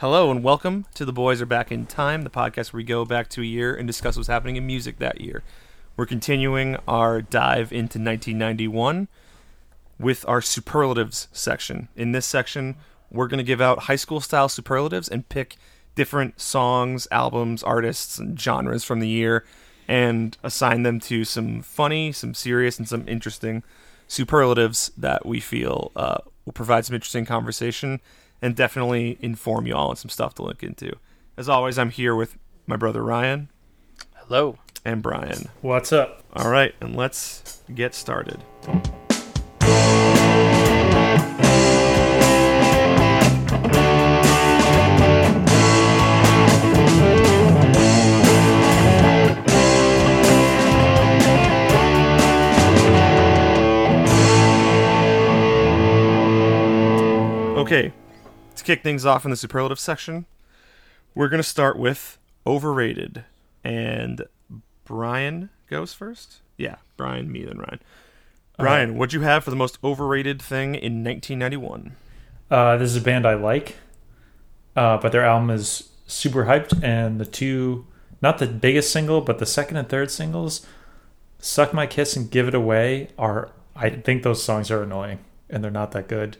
Hello and welcome to The Boys Are Back in Time, the podcast where we go back to a year and discuss what's happening in music that year. We're continuing our dive into 1991 with our superlatives section. In this section, we're going to give out high school style superlatives and pick different songs, albums, artists, and genres from the year and assign them to some funny, some serious, and some interesting superlatives that we feel uh, will provide some interesting conversation and definitely inform you all on some stuff to look into. As always, I'm here with my brother Ryan Hello. and Brian. What's up? All right, and let's get started. Kick things off in the superlative section, we're going to start with overrated. And Brian goes first? Yeah, Brian, me, then Ryan. Brian, what'd you have for the most overrated thing in 1991? Uh, this is a band I like, uh, but their album is super hyped, and the two, not the biggest single, but the second and third singles, "Suck My Kiss" and "Give It Away," are I think those songs are annoying, and they're not that good.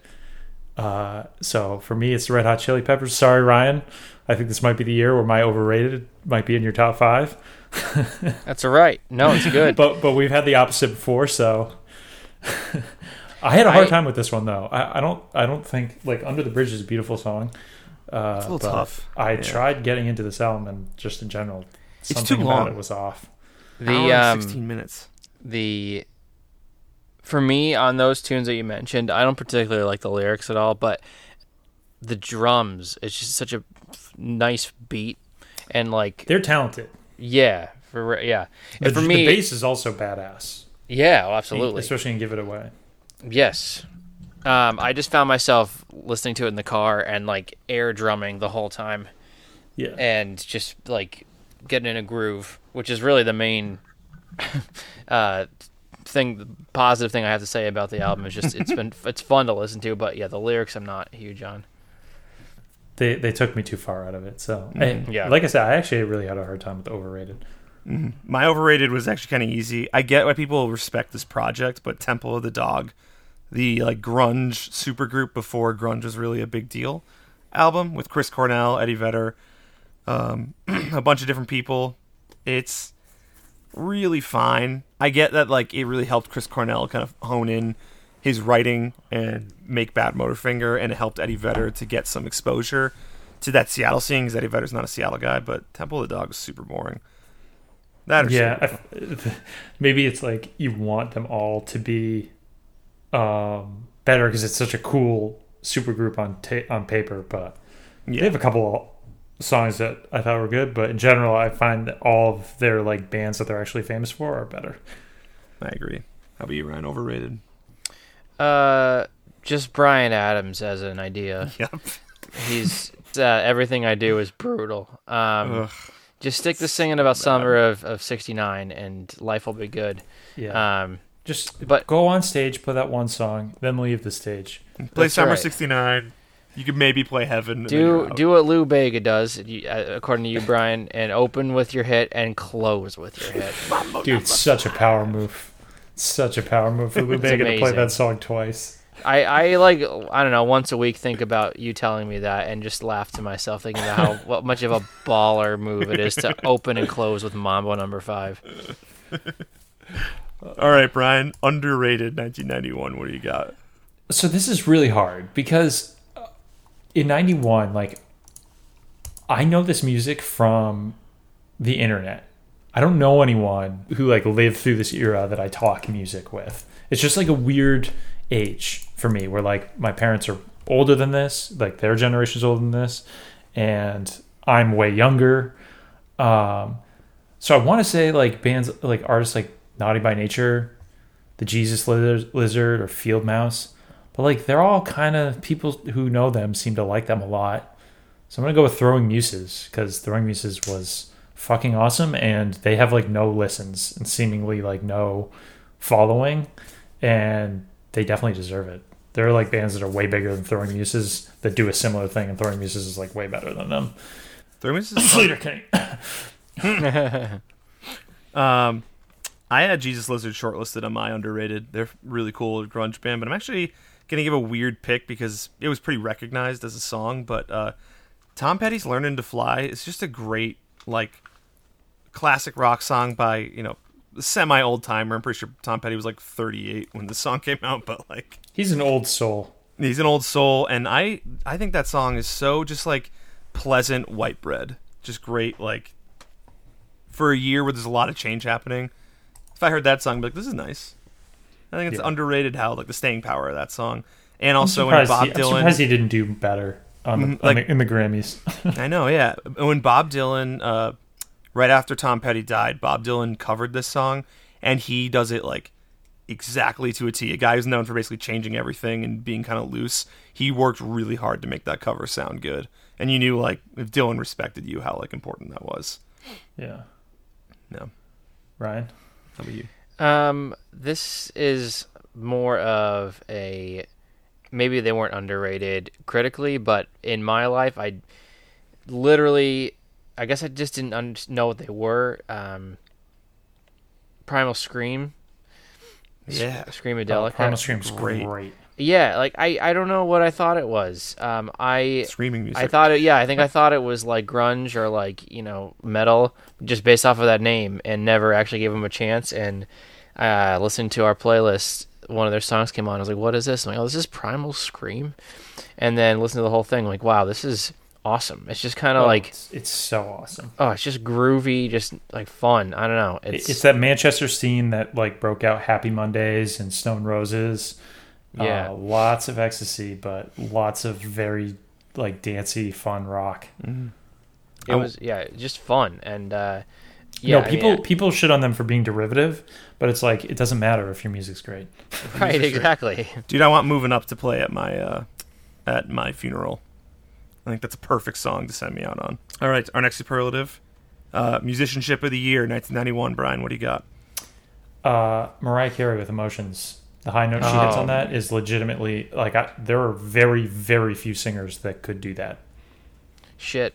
Uh, so for me, it's the Red Hot Chili Peppers. Sorry, Ryan. I think this might be the year where my overrated might be in your top five. That's all right. No, it's good. but but we've had the opposite before, so I had a hard I- time with this one though. I, I don't I don't think like Under the Bridge is a beautiful song. Uh, It's a little but tough. I Yeah. tried getting into this album and just in general, It's something too about long. it was off. the Hour um, 16 minutes. the for me on those tunes that you mentioned, I don't particularly like the lyrics at all, but the drums, it's just such a nice beat and like They're talented. yeah, for yeah. The, And for me the bass is also badass. yeah, oh, absolutely. especially in Give It Away. Yes. Um, I just found myself listening to it in the car and like air drumming the whole time. Yeah, and just like getting in a groove, which is really the main uh, thing, the positive thing I have to say about the album is just it's been it's fun to listen to, but yeah, the lyrics I'm not huge on. they they took me too far out of it. So Mm-hmm. Yeah. like I said, I actually really had a hard time with overrated. My overrated was actually kind of easy. I get why people respect this project, but Temple of the Dog, the like grunge supergroup before grunge was really a big deal album with Chris Cornell, Eddie Vedder, um, a bunch of different people. It's really fine. I get that like it really helped Chris Cornell kind of hone in his writing and make Badmotorfinger, and it helped Eddie Vedder to get some exposure to that Seattle scene because Eddie Vedder's not a Seattle guy, but Temple of the Dog is super boring. That or yeah maybe it's like you want them all to be um better because it's such a cool super group on ta- on paper but yeah. they have a couple songs that i thought were good but in general i find that all of their like bands that they're actually famous for are better I agree. How about you, Ryan? Overrated. Uh, just Bryan Adams as an idea. Yep. He's uh, everything I do is brutal. Um, Ugh. just stick to singing about summer of of '69, and life will be good. yeah Um, just but- go on stage play that one song then leave the stage Play That's Summer right. '69. You could maybe play Heaven. do do what Lou Bega does, uh, according to you, Brian, and open with your hit and close with your hit. dude such a power move such a power move for Lou It's Bega to play that song twice I, I like I don't know once a week think about you telling me that and just laugh to myself thinking about how what much of a baller move it is to open and close with Mambo number five. All right, Brian. Underrated 1991. What do you got? so this is really hard because in 91 like i know this music from the internet. I don't know anyone who like lived through this era that i talk music with. It's just like a weird age for me where like my parents are older than this like their generation's older than this and i'm way younger. Um so i want to say like bands like artists like naughty by nature the jesus lizard, or field mouse but like they're all kind of people who know them seem to like them a lot. So I'm gonna go with Throwing Muses because Throwing Muses was fucking awesome, and they have like no listens and seemingly like no following, and they definitely deserve it. There are like bands that are way bigger than Throwing Muses that do a similar thing, and Throwing Muses is like way better than them. Throwing Muses is Slater King. Um, I had Jesus Lizard shortlisted on my underrated. They're really cool grunge band, but I'm actually gonna give a weird pick because it was pretty recognized as a song. But uh, Tom Petty's "Learning to Fly" is just a great like classic rock song by you know semi old timer. I'm pretty sure Tom Petty was like 38 when the song came out, but like He's an old soul. he's an old soul, and I I think that song is so just like pleasant white bread, just great like for a year where there's a lot of change happening. If I heard that song, I'd be like, this is nice. I think it's Yeah. underrated how like the staying power of that song, and also when Bob he, I'm Dylan. surprised he didn't do better on the, Mhm, on the, in the Grammys. I know, yeah. When Bob Dylan, uh, right after Tom Petty died, Bob Dylan covered this song, and he does it like exactly to a T. A guy who's known for basically changing everything and being kind of loose. He worked really hard to make that cover sound good, and you knew like if Dylan respected you, how like important that was. yeah, No, Ryan. how about you? Um, this is more of a maybe they weren't underrated critically, but in my life, I literally, I guess I just didn't un- know what they were. Um, Primal Scream, Yeah, Screamadelica. Oh, Primal Scream's great. great. Yeah, like I, I don't know what I thought it was. Um, I screaming music. I thought it. Yeah, I think I thought it was like grunge or like you know metal, just based off of that name, and never actually gave them a chance. And uh, listening to our playlist, one of their songs came on. I was like, "What is this?" I'm like, "Oh, this is Primal Scream," and then listen to the whole thing. like, wow, this is awesome. It's just kind of Oh, like, it's, it's so awesome. oh, it's just groovy, just like fun. I don't know. It's, It's, that Manchester scene that like broke out Happy Mondays and Stone Roses. Yeah. uh, lots of ecstasy, but lots of very like dancey, fun rock. it was yeah, just fun and uh, yeah, no, I mean, people people shit on them for being derivative, but it's like it doesn't matter if your music's great. right, exactly. Dude, I want moving up to play at my uh, at my funeral. I think that's a perfect song to send me out on. All right, our next superlative, uh, musicianship of the year, 1991. Brian, what do you got? Uh, Mariah Carey with Emotions. The high note she hits Oh. on that is legitimately like I, there are very very few singers that could do that Shit.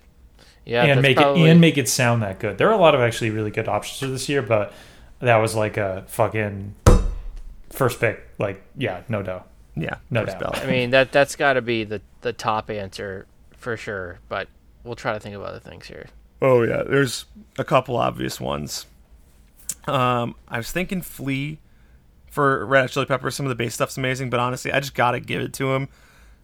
Yeah, and make probably- it and make it sound that good. There are a lot of actually really good options for this year, but that was like a fucking first pick. Like yeah, no doubt. Yeah, No doubt. ballot. I mean that that's got to be the the top answer for sure. But we'll try to think of other things here. Oh yeah, there's a couple obvious ones. Um, I was thinking Flea for Red Hot Chili Peppers. Some of the bass stuff's amazing, but honestly, I just gotta give it to him.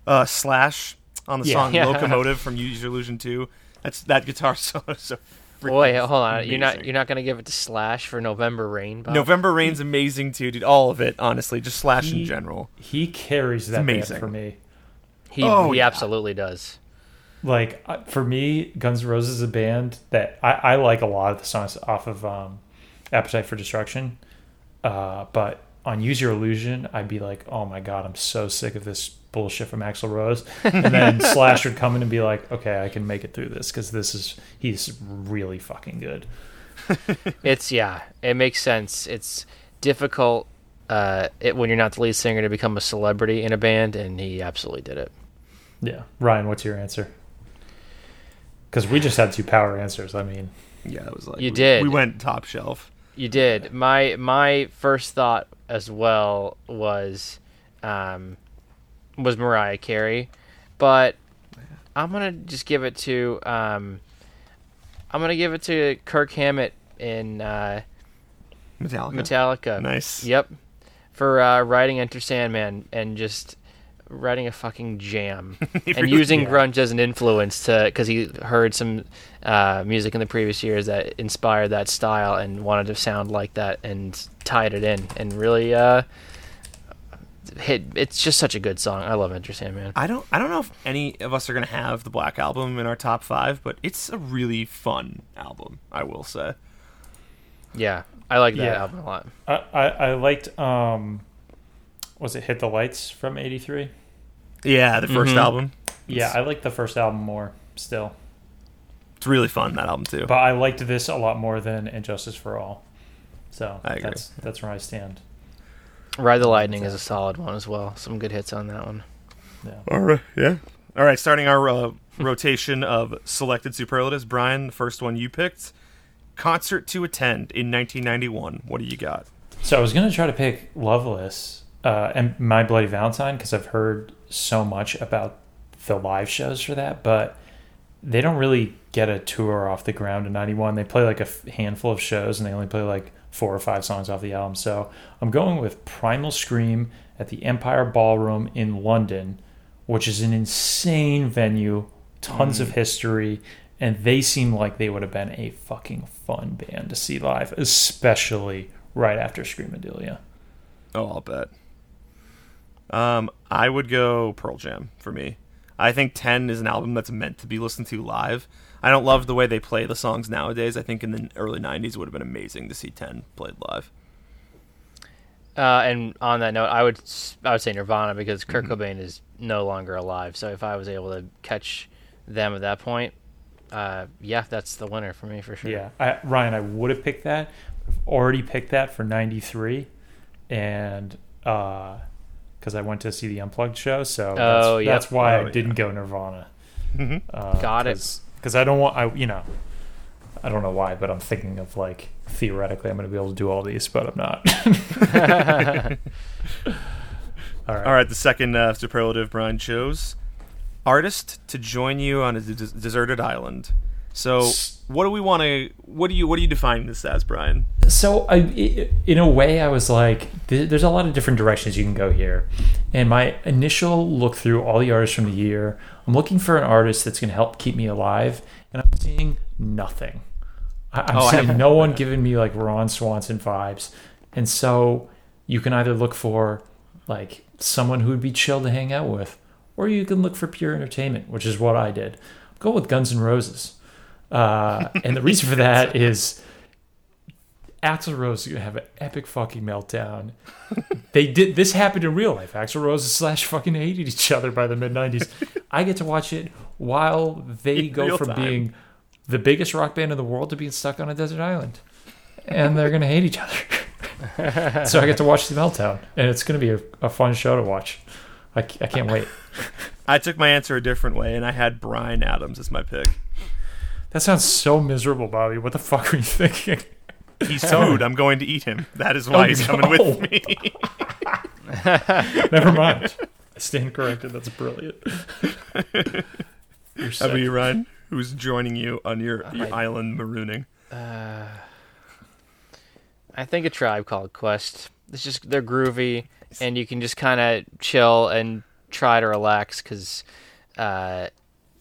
Uh, Slash on the Yeah. song Yeah. "Locomotive" from Use Your Illusion 2. That's that guitar solo. So freaking Boy, hold on. You're not you're not gonna give it to Slash for November Rain. Bob? November Rain's amazing too, dude. All of it, honestly, just Slash in general. He carries that band amazing. for me. He Oh, he yeah. absolutely does. Like for me, Guns N' Roses is a band that I, I like a lot of the songs off of um, Appetite for Destruction. Uh, but on Use Your Illusion, I'd be like, oh my god, I'm so sick of this bullshit from Axl Rose. And then Slash would come in and be like, okay, I can make it through this because this is he's really fucking good. It's yeah, it makes sense. It's difficult uh, it, when you're not the lead singer to become a celebrity in a band, and he absolutely did it. Yeah, Ryan, what's your answer? Because we just had two power answers. I mean, Yeah, it was like You we, did. We went top shelf. You did. My my first thought as well was um, was Mariah Carey, but I'm gonna just give it to um, I'm gonna give it to Kirk Hammett in uh, Metallica. Metallica. Nice. Yep, for uh, writing Enter Sandman and just writing a fucking jam and really- using yeah. grunge as an influence to because he heard some uh, music in the previous years that inspired that style and wanted to sound like that and tied it in and really uh, hit. It's just such a good song. I love Enter Sandman. I don't I don't know if any of us are gonna have the Black Album in our top five, but it's a really fun album. I will say. Yeah, I like that Yeah. album a lot. I, I, I liked um, was it Hit the Lights from '83? Yeah, the 1st Mhm. album. Yeah, I like the first album more still, It's really fun that album too. but I liked this a lot more than And Justice for All. So I agree. that's that's where I stand. Ride the Lightning is a solid one as well. Some good hits on that one. All right, yeah. All right, starting our uh, rotation of selected superlatives. Brian, the first one you picked, concert to attend in 1991. What do you got? So I was gonna try to pick Loveless uh, and My Bloody Valentine because I've heard so much about the live shows for that, but they don't really get a tour off the ground in '91. They play like a f- handful of shows and they only play like four or five songs off the album. So I'm going with Primal Scream at the Empire Ballroom in London, which is an insane venue, tons of history, and they seem like they would have been a fucking fun band to see live, especially right after Screamadelica. Oh, I'll bet. Um, I would go Pearl Jam for me. I think 10 is an album that's meant to be listened to live. I don't love the way they play the songs nowadays. I think in the early 90s it would have been amazing to see 10 played live. Uh, and on that note, I would s- I would say Nirvana because Kurt Cobain is no longer alive. So if I was able to catch them at that point, uh, yeah, that's the winner for me for sure. Yeah, I, Ryan, I would have picked that. I've already picked that for '93, and because I went to see the Unplugged show, so that's, Oh, yep. that's why Oh, I didn't go Nirvana. Mhm. Uh, Got it. Because I don't want I you know I don't know why, but I'm thinking of like theoretically I'm going to be able to do all these, but I'm not. all right. All right, the second uh, superlative Brian chose artist to join you on a des- deserted island. So, what do we want to? What do you? What do you define this as, Brian? so I, in a way, I was like, there's a lot of different directions you can go here. And my initial look through all the artists from the year, I'm looking for an artist that's going to help keep me alive, and I'm seeing nothing. I- I'm Oh, seeing no one giving me like Ron Swanson vibes, and so you can either look for like someone who would be chill to hang out with, or you can look for pure entertainment, which is what I did. Go with Guns N' Roses. Uh, and the reason for that is Axl Rose is gonna have an epic fucking meltdown. they did this happened in real life. Axl Rose and Slash fucking hated each other by the mid '90s. I get to watch it while they In go from time. being the biggest rock band in the world to being stuck on a desert island, and they're gonna hate each other. so I get to watch the meltdown, and it's gonna be a, a fun show to watch. I can't wait. I took my answer a different way, and I had Bryan Adams as my pick. That sounds so miserable, Bobby. What the fuck are you thinking? He's food. I'm going to eat him. That is why he's coming no. with me. Never mind. I stand corrected. That's brilliant. You're How sick. about you, Ryan? Who's joining you on your, your I- island marooning? Uh, I think a tribe called Quest. It's just they're groovy, and you can just kind of chill and try to relax. Because uh,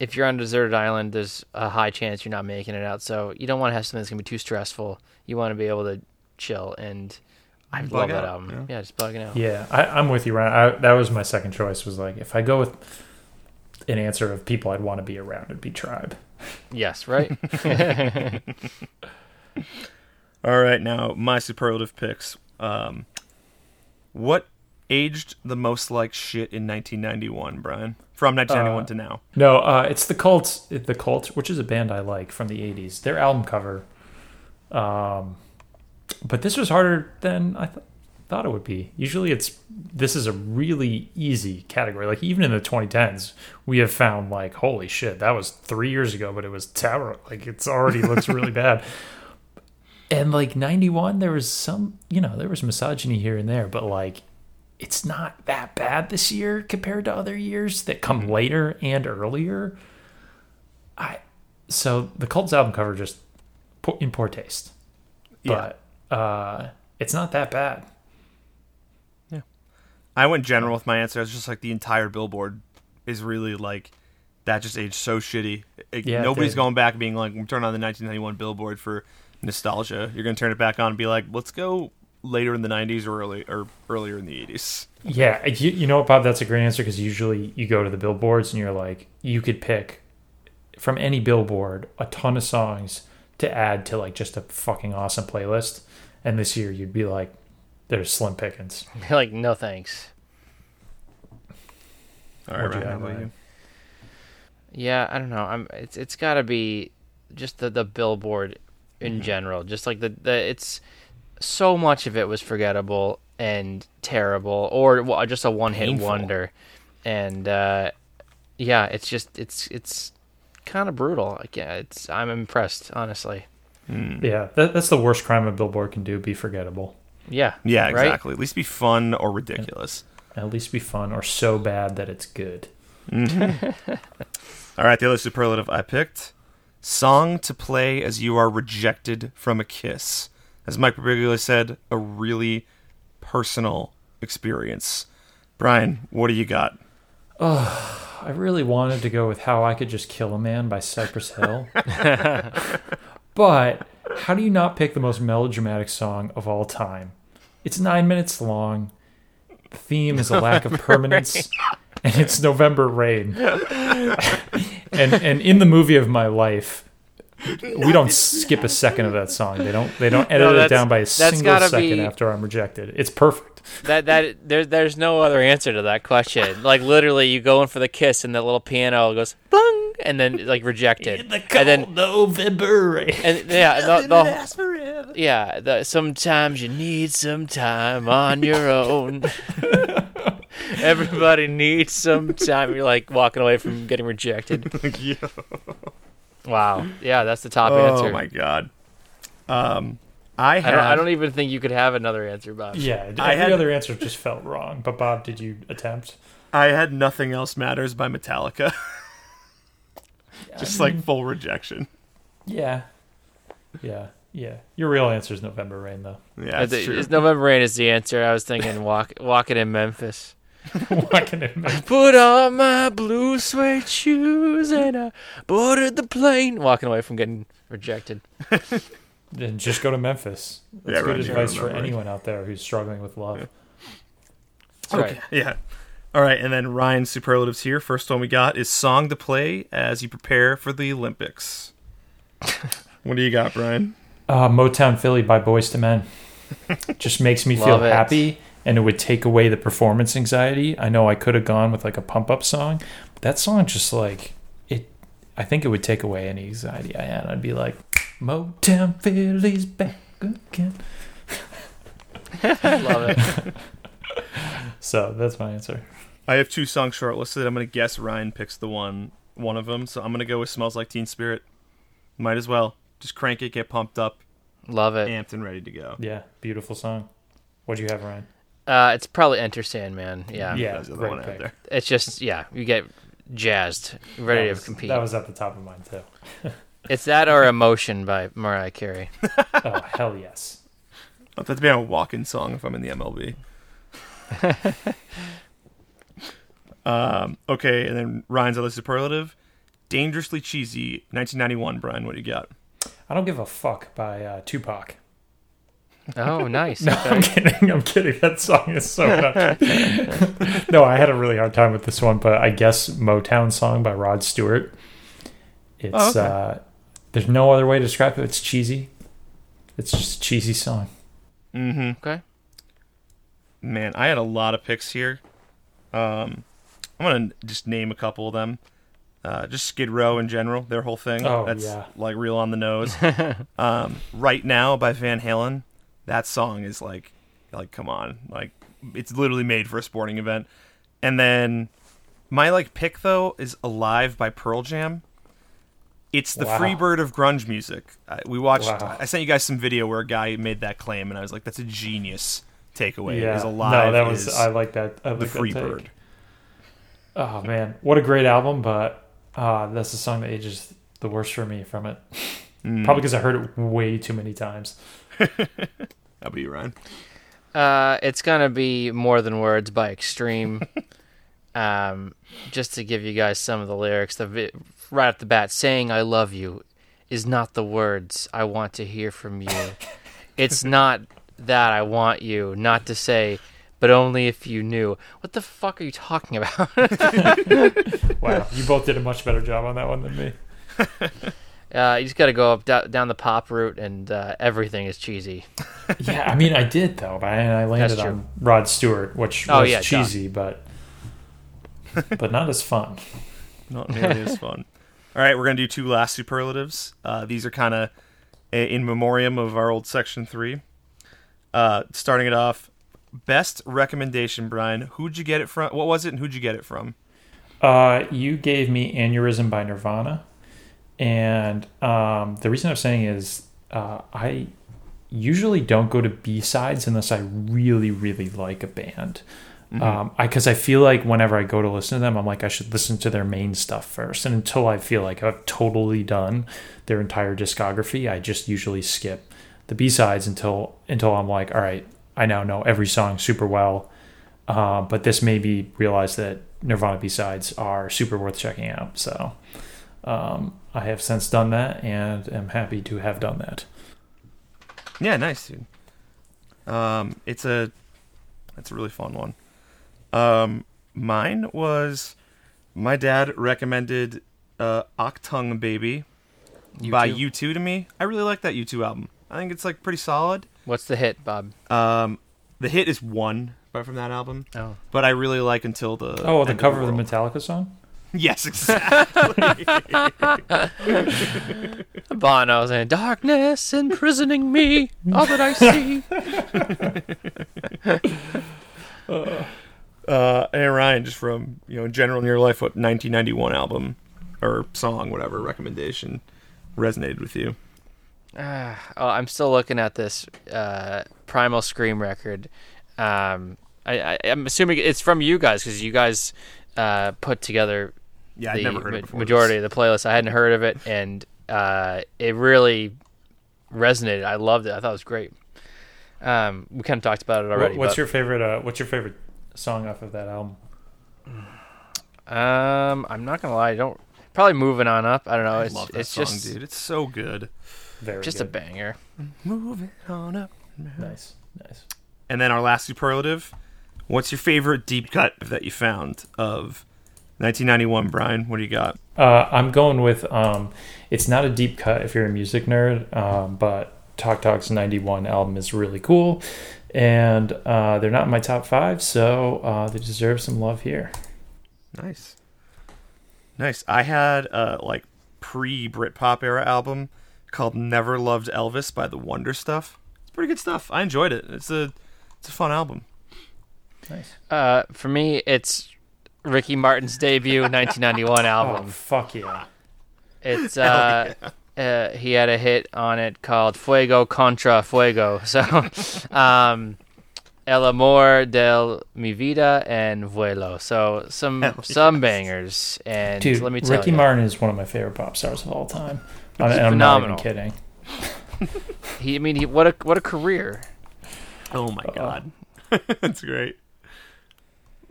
if you're on a deserted island, there's a high chance you're not making it out. So you don't want to have something that's gonna be too stressful. You want to be able to chill, and I Bug love that album. yeah. Yeah, just bugging out. Yeah, I, I'm with you, Ryan. I, that was my second choice. Was like if I go with an answer of people I'd want to be around, it'd be Tribe. Yes, right. All right, now my superlative picks. Um, what aged the most like shit in 1991, Brian? From 1991 Uh, to now. No, uh, it's the Cult. The Cult, which is a band I like from the '80s. Their album cover. Um, but this was harder than I th- thought it would be. Usually, it's this is a really easy category. Like even in the 2010s, we have found like holy shit, that was three years ago, but it was terrible. Like it's already looks really bad. And like 91, there was some, you know, there was misogyny here and there, but like it's not that bad this year compared to other years that come later and earlier. I so the Cult's album cover just in poor taste, Yeah, but uh, it's not that bad. Yeah, I went general with my answer. It's just like the entire Billboard is really like that. Just aged so shitty. It- Yeah, nobody's going back and being like, turn on the 1991 Billboard for nostalgia." You're gonna turn it back on and be like, "Let's go later in the 90s or early or earlier in the 80s." Yeah, you, you know what, Bob? That's a great answer because usually you go to the billboards and you're like, you could pick from any billboard a ton of songs to add to like just a fucking awesome playlist. And this year you'd be like, there's slim pickings. like no thanks. All right, What'd you Ryan, how about you? Yeah, I don't know. I'm it's it's got to be just the the billboard in Mm-hmm. general. Just like the the it's so much of it was forgettable and terrible, or well, just a one hit Painful. wonder. And uh, yeah, it's just it's it's kind of brutal. Like, yeah, it's I'm impressed, honestly. Yeah, that, that's the worst crime a billboard can do. Be forgettable. Yeah, Yeah, right? exactly. At least be fun or ridiculous. At least be fun or so bad that it's good. All right, the other superlative I picked song to play as you are rejected from a kiss. As Mike Birbiglia said, a really personal experience. Brian, what do you got? Oh, I really wanted to go with How I Could Just Kill a Man by Cypress Hill. but how do you not pick the most melodramatic song of all time? It's nine minutes long. The theme is a lack of permanence, and it's November rain. and and in the movie of my life, we don't skip a second of that song. They don't they don't edit No, it down by a single second be- after I'm rejected. It's perfect. that that there, there's no other answer to that question. Like literally, you go in for the kiss, and the little piano goes bung, and then like rejected, and then November and yeah, the, the, yeah. The, sometimes you need some time on your own. Everybody needs some time. You're like walking away from getting rejected. Yeah. Wow. Yeah, that's the top Oh answer. Oh my god. Um, I I don't. I don't even think you could have another answer, Bob. Yeah, every I had- other answer just felt wrong. But Bob, did you attempt? I had nothing else matters by Metallica. Just like full rejection. Yeah, yeah, yeah. Your real answer is November Rain, though. Yeah, that's It's- true. it's November Rain is the answer. I was thinking walk, walking in Memphis. Walking in Memphis. Put on my blue suede shoes and I boarded the plane. Walking away from getting rejected. Then just go to Memphis. That's Yeah, good right, you advice for remember. anyone out there who's struggling with love. That's right. Yeah. All right, and then Ryan's superlatives here. First one we got is song to play as you prepare for the Olympics. what do you got, Brian? Uh, Motown Philly by Boyz II Men just makes me feel Love it. happy, and it would take away the performance anxiety. I know I could have gone with like a pump up song, but that song just like it. I think it would take away any anxiety I had. I'd be like, Motown Philly's back again. Love it. So that's my answer. I have two songs shortlisted. I'm going to guess Ryan picks the one one of them. So I'm going to go with Smells Like Teen Spirit. Might as well. Just crank it, get pumped up, Love it. amped, and ready to go. Yeah, beautiful song. What do you have, Ryan? Uh, it's probably Enter Sandman. Yeah. Yeah, the great one out pick. there. It's just yeah, you get jazzed, ready That to compete. That was at the top of mine too. It's that or Emotion by Mariah Carey. Oh hell yes. I'll have to be on a walk-in song if I'm in the MLB. um, okay, and then Ryan's other superlative, dangerously cheesy, 1991. Brian, what do you got? I don't give a fuck by uh, Tupac. Oh, nice. No, I'm kidding. I'm kidding. That song is so much. no, I had a really hard time with this one, but I guess Motown song by Rod Stewart. It's Oh, okay. uh there's no other way to describe it. It's cheesy. It's just a cheesy song. Mm-hmm. Okay. Man, I had a lot of picks here. Um, I'm gonna just name a couple of them. Uh, just Skid Row in general, their whole thing. Oh, That's yeah. like real on the nose. um, right now by Van Halen, that song is like, like come on, like it's literally made for a sporting event. And then my like pick though is Alive by Pearl Jam. It's the Wow. Freebird of grunge music. I, we watched. Wow. I sent you guys some video where a guy made that claim, and I was like, "That's a genius takeaway." yeah. Is Alive no, that was I like that. I the like that take. Freebird. Oh man, what a great album! But uh, that's the song that ages the worst for me from it. Mm. Probably because I heard it way too many times. How about you, Ryan? Uh, it's gonna be more than words by Extreme. um, just to give you guys some of the lyrics, the vi- right off the bat, saying "I love you" is not the words I want to hear from you. it's not that I want you, not to say, but only if you knew. What the fuck are you talking about? Wow, you both did a much better job on that one than me. Uh, you just got to go up da- down the pop route, and uh, everything is cheesy. Yeah, I mean, I did though, but I, I landed on Rod Stewart, which Oh, was yeah, cheesy, but but not as fun. Not nearly as fun. All right, we're gonna do two last superlatives. Uh, these are kind of in memoriam of our old section three. Uh, starting it off, best recommendation, Brian. Who'd you get it from? What was it, and who'd you get it from? Uh, you gave me Aneurysm by Nirvana. And um, the reason I'm saying is uh, I usually don't go to B sides unless I really, really like a band. Mm-hmm. Um, I because I feel like whenever I go to listen to them, I'm like I should listen to their main stuff first. And until I feel like I've totally done their entire discography, I just usually skip the B sides until until I'm like, all right, I now know every song super well. Uh, but this made me realize that Nirvana B sides are super worth checking out. So um, I have since done that and am happy to have done that. Yeah, nice, dude. Um, it's a, it's a really fun one. Um, mine was, my dad recommended uh, Achtung Baby by U2? U2 to me. I really like that U2 album. I think it's like pretty solid. What's the hit, Bob? Um, the hit is one but from that album, Oh, but I really like until the Oh, the cover of the World. Metallica song? Yes, exactly. Bono's in darkness imprisoning me. All that I see. uh, and Ryan, just from you know, in general in your life, what 1991 album or song, whatever recommendation resonated with you? Ah, oh, I'm still looking at this uh, Primal Scream record. Um, I, I, I'm assuming it's from you guys because you guys uh, put together Yeah, the never heard ma- before. majority this. of the playlist. I hadn't heard of it, and uh, it really resonated. I loved it. I thought it was great. Um, we kind of talked about it already. What- what's but, your favorite? Uh, what's your favorite song off of that album? Um, I'm not gonna lie. I don't probably moving on up. I don't know. I It's love that it's song, just dude. It's so good. Very just good. a banger. Moving on up. Nice, nice. And then our last superlative. What's your favorite deep cut that you found of 1991, Brian? What do you got? Uh, I'm going with um, it's not a deep cut if you're a music nerd, um, but Talk Talk's '91 album is really cool, and uh, they're not in my top five, so uh, they deserve some love here. Nice. Nice. I had a like pre Britpop era album called Never Loved Elvis by the Wonder Stuff. It's pretty good stuff. I enjoyed it. It's a it's a fun album. Nice. Uh, for me, it's Ricky Martin's debut 1991 Oh album. fuck yeah! It's uh, uh, he had a hit on it called Fuego Contra Fuego. So, um, El Amor del Mi Vida and Vuelo. So some Hell some yes. bangers. And Dude, let me tell Ricky you, Martin is one of my favorite pop stars of all time. I'm, I'm phenomenal. not even kidding. he I mean he what a what a career. Oh my god. That's great.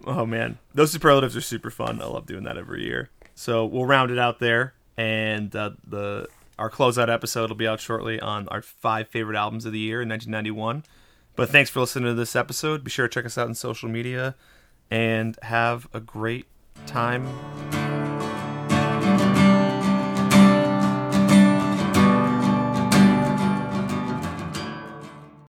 Oh man. Those superlatives are super fun. I love doing that every year. So we'll round it out there and uh, the our closeout episode will be out shortly on our five favorite albums of the year in 1991. But thanks for listening to this episode. Be sure to check us out on social media and have a great time